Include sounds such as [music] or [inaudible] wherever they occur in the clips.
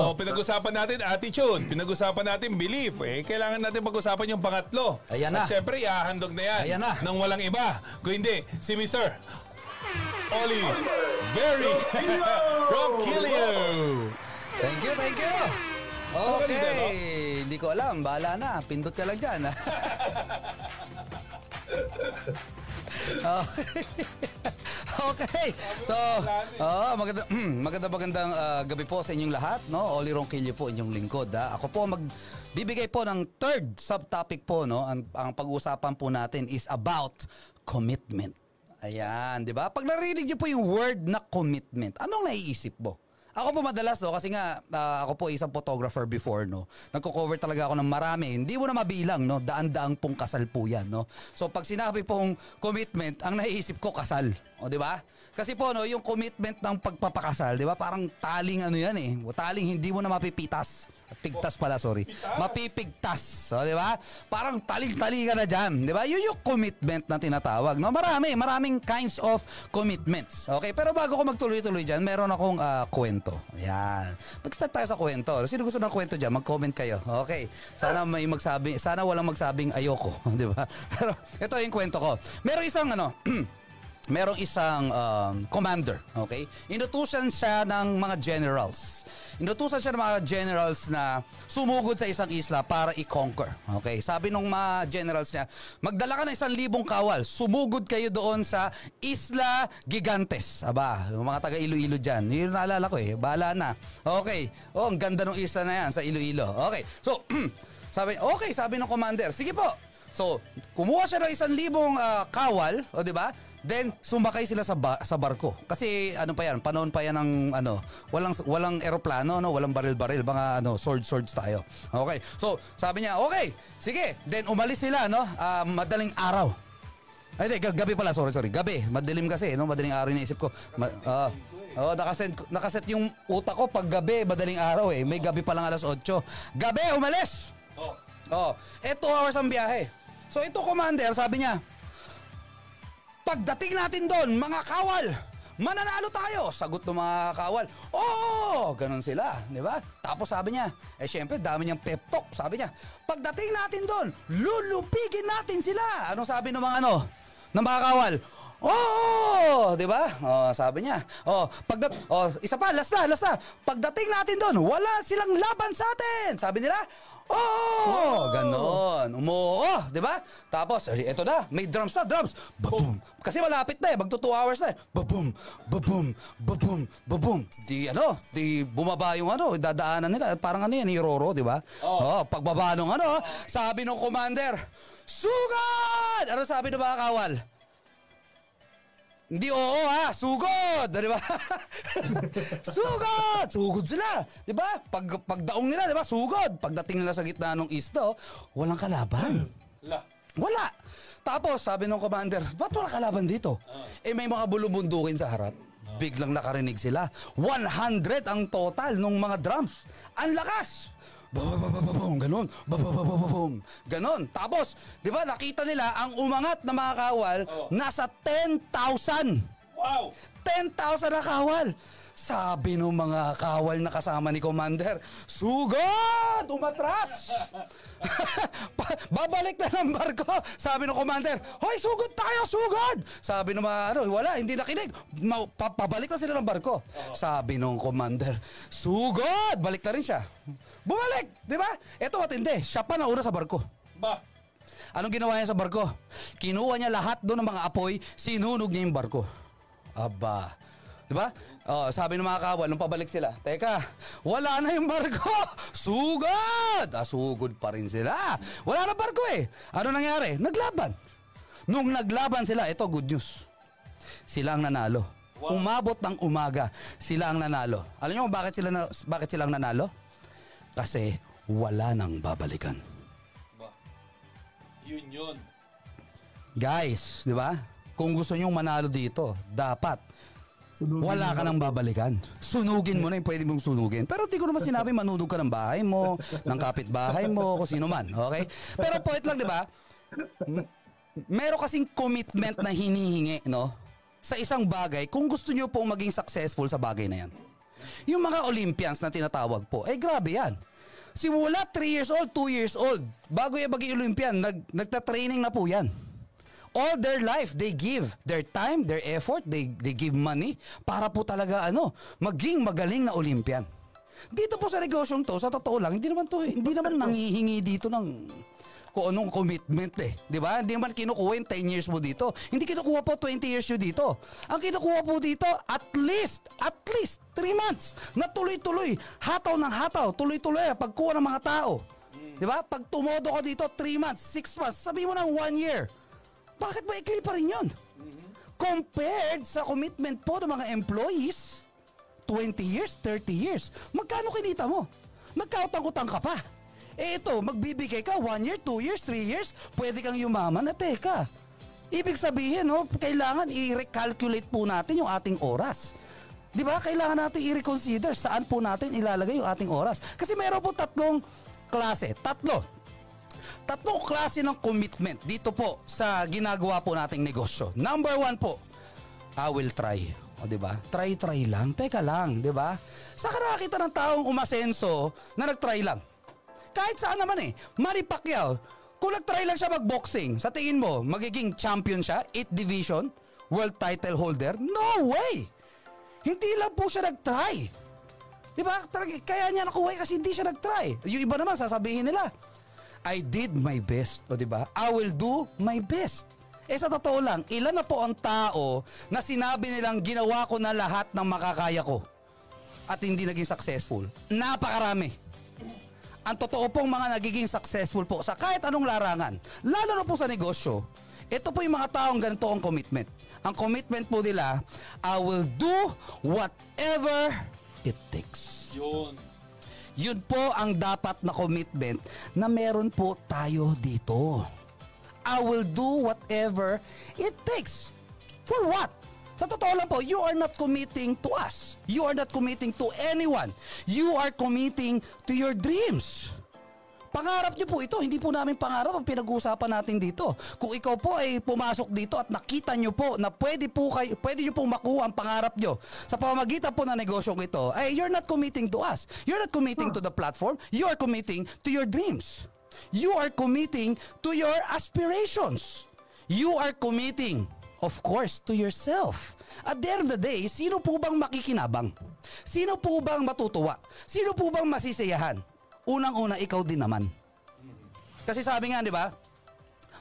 Oh, pinag-usapan natin attitude, pinag-usapan natin belief. Eh, kailangan natin pag-usapan yung pangatlo. Ayan na. At syempre, ihahandog na yan. Ayan na. Nang walang iba. Kung hindi, si Mr. Oli Berry [laughs] Rockilio. Thank you, thank you. Okay, hindi ko alam. Bahala na. Pindot ka lang dyan. [laughs] okay. [laughs] okay. So, oh, maganda, [clears throat] maganda magandang ah, gabi po sa inyong lahat. No? Oli Ronquillo po inyong lingkod. Ha? Ako po magbibigay po ng third subtopic po. No? Ang, ang pag-uusapan po natin is about commitment. Ayan, di ba? Pag narinig niyo po yung word na commitment, anong naiisip mo? Ako po madalas no kasi nga ah, ako po isang photographer before no. Nagko-cover talaga ako ng marami. Hindi mo na mabilang no, daan-daang pong kasal po 'yan no. So pag sinabi pong commitment, ang naiisip ko kasal. O di ba? Kasi po no, yung commitment ng pagpapakasal, di ba? Parang taling ano 'yan eh. Taling hindi mo na mapipitas. Pigtas pala, sorry. Mapipigtas. So, di ba? Parang taling-tali ka na dyan. Di ba? Yun yung commitment na tinatawag. No? Marami. Maraming kinds of commitments. Okay? Pero bago ko magtuloy-tuloy dyan, meron akong ah, kwento. Ayan. Mag-start tayo sa kwento. Sino gusto ng kwento dyan? Mag-comment kayo. Okay. Sana may magsabi, sana walang magsabing ayoko. [laughs] Di ba? Pero ito yung kwento ko. Meron isang ano, [clears throat] merong isang um, commander, okay? Inutusan siya ng mga generals. Inutusan siya ng mga generals na sumugod sa isang isla para i-conquer. Okay? Sabi ng mga generals niya, magdala ka ng isang libong kawal, sumugod kayo doon sa Isla Gigantes. Aba, yung mga taga Iloilo dyan. Yun naalala ko eh. Bahala na. Okay. Oh, ang ganda ng isla na yan sa Iloilo. Okay. So, [clears throat] sabi, okay, sabi ng commander, sige po, So, kumuha siya ng isang libong ah, kawal, o di ba? Then sumakay sila sa ba- sa barko. Kasi ano pa 'yan, panahon pa 'yan ng ano, walang walang eroplano, no, walang baril-baril, mga ano, sword swords tayo. Okay. So, sabi niya, "Okay, sige." Then umalis sila, no? ah, madaling araw. Ay, ga- gabi pala, sorry, sorry. Gabi, madilim kasi, no? Madaling araw naisip ko. Ma- ah, Oo, nakaset, nakaset yung utak ko pag gabi, madaling araw eh. May gabi pa lang alas 8. Gabi, umalis! Oh, eh 2 hours ang biyahe. So ito commander, sabi niya, pagdating natin doon, mga kawal, mananalo tayo. Sagot ng mga kawal, oo, ganun sila, di ba? Tapos sabi niya, eh syempre, dami niyang pep talk. Sabi niya, pagdating natin doon, lulupigin natin sila. Anong sabi ng mga ano, ng mga kawal? Oo, 'di ba? Oh, sabi niya. Oh, pagdat oh, isa pa, last na, last na. Pagdating natin doon, wala silang laban sa atin. Sabi nila, Oo, ganon. Umuo, 'di ba? Tapos, eh, eto na, may drums na, drums. Babum. Kasi malapit na eh, magto 2 hours na eh. Babum, babum, babum. Di ano, di bumaba yung ano, dadaanan nila. Parang ano yan, iroro, 'di ba? Oh. pagbaba nung ano, sabi ng commander, Sugod! Ano sabi ng mga kawal? Hindi oo ha, sugod, di ba? [laughs] sugod, sugod sila, di ba? Pag pagdaong nila, di ba? Sugod. Pagdating nila sa gitna ng isla, oh, walang kalaban. La. Wala. Tapos sabi ng commander, ba't wala kalaban dito? Eh may mga bulubundukin sa harap. Biglang nakarinig sila. 100 ang total ng mga drums. Ang lakas! Babababababong, ganon. Babababababong, ganon. Tapos, di ba, nakita nila ang umangat na mga kawal nasa 10,000. Wow! 10,000 na kawal. Sabi ng mga kawal na kasama ni Commander, Sugod! Umatras! [laughs] Babalik na ng barko. Sabi ng Commander, Hoy, sugod tayo, sugod! Sabi ng mga, ano, wala, hindi nakinig. Ma- pa- pabalik na sila ng barko. Sabi ng Commander, Sugod! Balik na rin siya. Bumalik! Di ba? Ito matindi. Siya pa nauna sa barko. Ba? Anong ginawa niya sa barko? Kinuha niya lahat doon ng mga apoy, sinunog niya yung barko. Aba. Di ba? Oh, sabi ng mga kawal, nung pabalik sila, Teka, wala na yung barko! [laughs] Sugod! Ah, sugod pa rin sila. Wala na barko eh. Ano nangyari? Naglaban. Nung naglaban sila, ito good news. Sila ang nanalo. Umabot ng umaga, sila ang nanalo. Alam niyo bakit sila na, bakit sila ang nanalo? Kasi wala nang babalikan. Ba? Yun yun. Guys, di ba? Kung gusto nyong manalo dito, dapat wala ka nang babalikan. Sunugin mo na yung pwede mong sunugin. Pero di ko naman sinabi manunog ka ng bahay mo, ng kapitbahay mo, kung sino man. Okay? Pero point lang, di ba? Meron kasing commitment na hinihingi, no? Sa isang bagay, kung gusto nyo pong maging successful sa bagay na yan. Yung mga Olympians na tinatawag po, eh grabe yan. Simula 3 years old, 2 years old, bago yung maging Olympian, nag, nagta-training na po yan. All their life, they give their time, their effort, they, they give money para po talaga ano, maging magaling na Olympian. Dito po sa negosyong to, sa totoo lang, hindi naman to, hindi naman [laughs] nangihingi dito ng kung anong commitment eh. Di ba? Hindi naman kinukuha yung 10 years mo dito. Hindi kinukuha po 20 years nyo dito. Ang kinukuha po dito, at least, at least 3 months na tuloy-tuloy. Hataw ng hataw, tuloy-tuloy pagkuha ng mga tao. Di ba? Pag tumodo ka dito, 3 months, 6 months, sabi mo na 1 year. Bakit ba ikli pa rin yun? Compared sa commitment po ng mga employees, 20 years, 30 years, magkano kinita mo? Nagkautang-utang ka pa. Eh ito, magbibigay ka 1 year, 2 years, 3 years, pwede kang yumaman na teka. Ibig sabihin, no, kailangan i-recalculate po natin yung ating oras. Di ba? Kailangan natin i-reconsider saan po natin ilalagay yung ating oras. Kasi meron po tatlong klase. Tatlo. Tatlong klase ng commitment dito po sa ginagawa po nating negosyo. Number one po, I will try. O, di ba? Try, try lang. Teka lang, di ba? Sa nakakita ng taong umasenso na nag-try lang. Kahit saan naman eh. Manny Pacquiao, kung nag-try lang siya mag-boxing, sa tingin mo, magiging champion siya, 8 division, world title holder? No way! Hindi lang po siya nag-try. Di ba? Kaya niya nakuha kasi hindi siya nag-try. Yung iba naman, sasabihin nila, I did my best. O di ba? I will do my best. Eh sa totoo lang, ilan na po ang tao na sinabi nilang ginawa ko na lahat ng makakaya ko at hindi naging successful? Napakarami. Ang totoo pong mga nagiging successful po sa kahit anong larangan, lalo na po sa negosyo, ito po yung mga taong ganito ang commitment. Ang commitment po nila, I will do whatever it takes. Yun. Yun po ang dapat na commitment na meron po tayo dito. I will do whatever it takes. For what? Sa totoo lang po, you are not committing to us. You are not committing to anyone. You are committing to your dreams. Pangarap niyo po ito, hindi po namin pangarap ang pinag-uusapan natin dito. Kung ikaw po ay pumasok dito at nakita niyo po na pwede po kayo, pwede niyo po makuha ang pangarap niyo sa pamamagitan po ng negosyong ito, ay you're not committing to us. You're not committing to the platform, you are committing to your dreams. You are committing to your aspirations. You are committing, of course, to yourself. At the end of the day, sino po bang makikinabang? Sino po bang matutuwa? Sino po bang masisiyahan? Unang-una, ikaw din naman. Kasi sabi nga, di ba?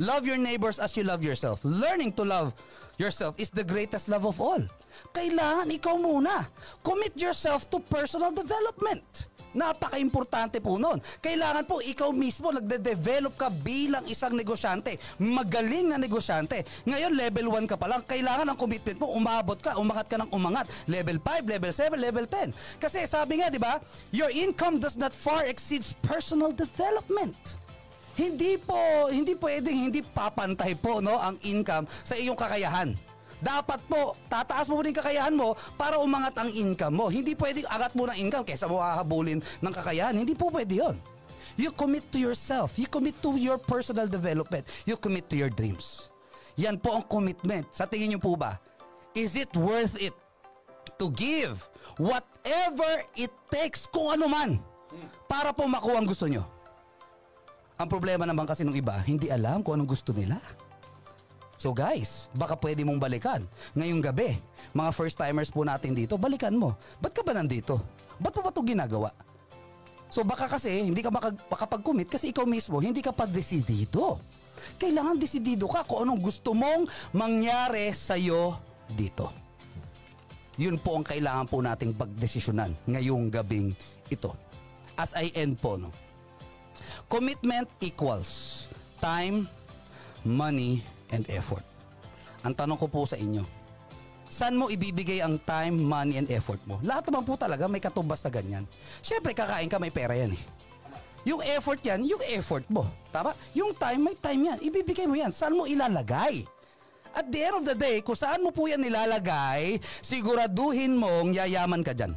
Love your neighbors as you love yourself. Learning to love yourself is the greatest love of all. Kailangan ikaw muna. Commit yourself to personal development. Napaka-importante po nun. Kailangan po ikaw mismo nagde-develop ka bilang isang negosyante. Magaling na negosyante. Ngayon, level 1 ka pa lang. Kailangan ang commitment mo, umabot ka, umangat ka ng umangat. Level 5, level 7, level 10. Kasi sabi nga, di ba, your income does not far exceeds personal development. Hindi po, hindi pwedeng hindi papantay po no ang income sa iyong kakayahan. Dapat po, tataas mo rin kakayahan mo para umangat ang income mo. Hindi pwedeng agat mo ng income kaysa mo hahabulin ng kakayahan. Hindi po pwede yon. You commit to yourself. You commit to your personal development. You commit to your dreams. Yan po ang commitment. Sa tingin niyo po ba, is it worth it to give whatever it takes kung ano man para po makuha ang gusto nyo? Ang problema naman kasi ng iba, hindi alam kung anong gusto nila. So guys, baka pwede mong balikan. Ngayong gabi, mga first timers po natin dito, balikan mo. Ba't ka ba nandito? Ba't mo ba ito ginagawa? So baka kasi hindi ka makapag-commit kasi ikaw mismo hindi ka pa desidido. Kailangan desidido ka kung anong gusto mong mangyari sa'yo dito. Yun po ang kailangan po nating pagdesisyonan ngayong gabing ito. As I end po, no? Commitment equals time, money, and effort. Ang tanong ko po sa inyo, saan mo ibibigay ang time, money, and effort mo? Lahat naman po talaga may katumbas na ganyan. Siyempre, kakain ka, may pera yan eh. Yung effort yan, yung effort mo. Tama? Yung time, may time yan. Ibibigay mo yan. Saan mo ilalagay? At the end of the day, kung saan mo po yan nilalagay, siguraduhin mong yayaman ka dyan.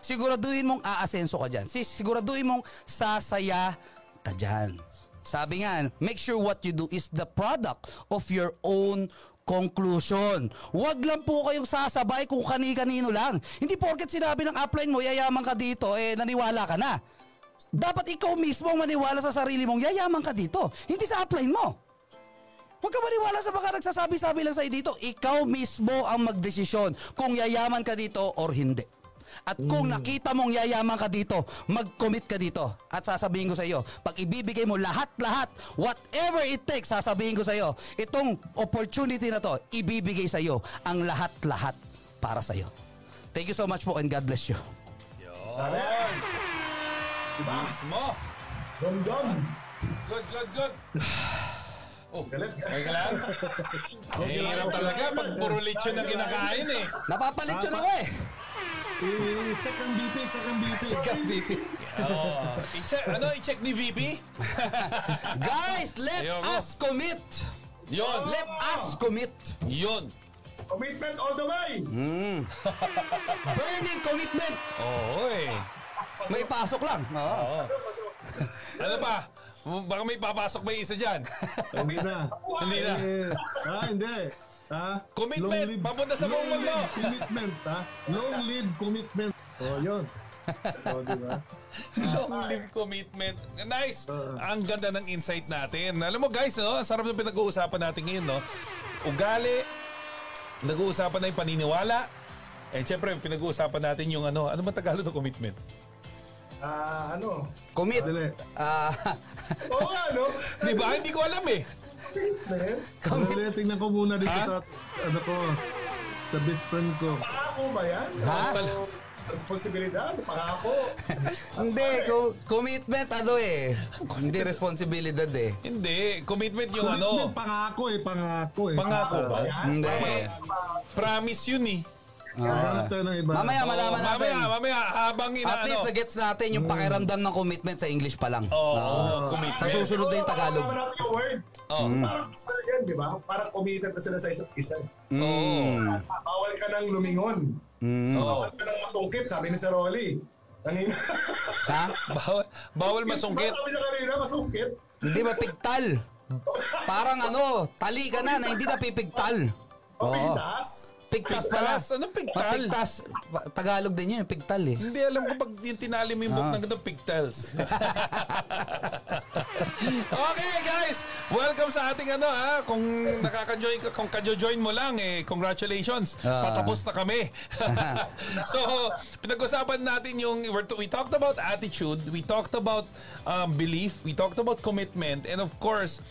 Siguraduhin mong aasenso ka dyan. Siguraduhin mong sasaya ka dyan. Sabi nga, make sure what you do is the product of your own conclusion. Huwag lang po kayong sasabay kung kani-kanino lang. Hindi porket sinabi ng upline mo, yayaman ka dito, eh naniwala ka na. Dapat ikaw mismo ang maniwala sa sarili mong yayaman ka dito. Hindi sa upline mo. Huwag ka maniwala sa baka nagsasabi-sabi lang sa'yo dito. Ikaw mismo ang magdesisyon kung yayaman ka dito or hindi. At kung nakita mong yayaman ka dito, mag-commit ka dito. At sasabihin ko sa iyo, pag ibibigay mo lahat-lahat, whatever it takes, sasabihin ko sa iyo, itong opportunity na to, ibibigay sa iyo ang lahat-lahat para sa iyo. Thank you so much po and God bless you. Yun. Mismo. Dom-dom. Good, good, good. [sighs] Oh, Galit. okay ka lang? [laughs] Eh, hirap talaga pag puro lechon ang kinakain eh. Napapalit yun ako eh. Eh, check ang BP, check ang BP. Oh, i-check, ano, i-check ni VP? [laughs] Guys, let Ayoko. us commit. Yun. Let us commit. Yun. Commitment all the way. [laughs] Burning commitment. Oo eh. May pasok lang. Oo. Oo. Ano pa? Baka may papasok ba isa dyan? Hindi na. Hindi na. Ah, hindi. Ah, Commitment, long live- papunta sa buong mundo. Commitment, ha? Long live commitment. Oh, yun. Oh, di ba? [laughs] Long live commitment. Nice. Oo. Ang ganda ng insight natin. Alam mo guys, no? ang sarap ng pinag-uusapan natin ngayon. No? Ugali, nag-uusapan na yung paniniwala. Eh, syempre, pinag-uusapan natin yung ano, ano ba Tagalog ng commitment? Ah, ano? Commit. Ah, [laughs] Oo nga, no? Di ba? Hindi ko alam eh. Commit. Dali, tingnan ko muna dito Ha? sa, ano ko, sa best friend ko. Pangako ba yan? Ha? O responsibilidad? Pangako. [laughs] Hindi, co- commitment ano eh. Hindi responsibilidad eh. Hindi. Commitment yung ano. Commitment, pangako eh, pangako eh. Pangako ba? Hindi. Promise yun eh. Hanap tayo ng iba. Mamaya malaman Oo, natin. mamaya, mamaya, habang ina, At least ano. na-gets natin yung pakiramdam ng commitment sa English pa lang. Oo, Oo. commitment. Sa susunod na yung Tagalog. Malaman natin yung word. Oo. Parang gusto yan, di ba? Parang committed na sila sa isa't isa. Mm. Bawal ka nang lumingon. Mm. Oo. Bawal ka nang masungkit, sabi ni Sir Rolly. Kanina. Ha? Bawal, bawal masungkit. Sabi niya kanina, masungkit. Hindi mapigtal. Parang ano, tali ka na na hindi na pipigtal. Oo. Pigtas pala. Pigtas? Anong pigtal? Mapigtas. Ba- Tagalog din yun, pigtal eh. Hindi alam ko pag yung tinali mo yung book Ah. ng ganitong pigtails. [laughs] okay guys, welcome sa ating ano ha. Kung nakaka-join ka, kung ka-join mo lang eh, congratulations. Ah. Patapos na kami. [laughs] so, pinag-usapan natin yung we talked about attitude, we talked about um, belief, we talked about commitment, and of course,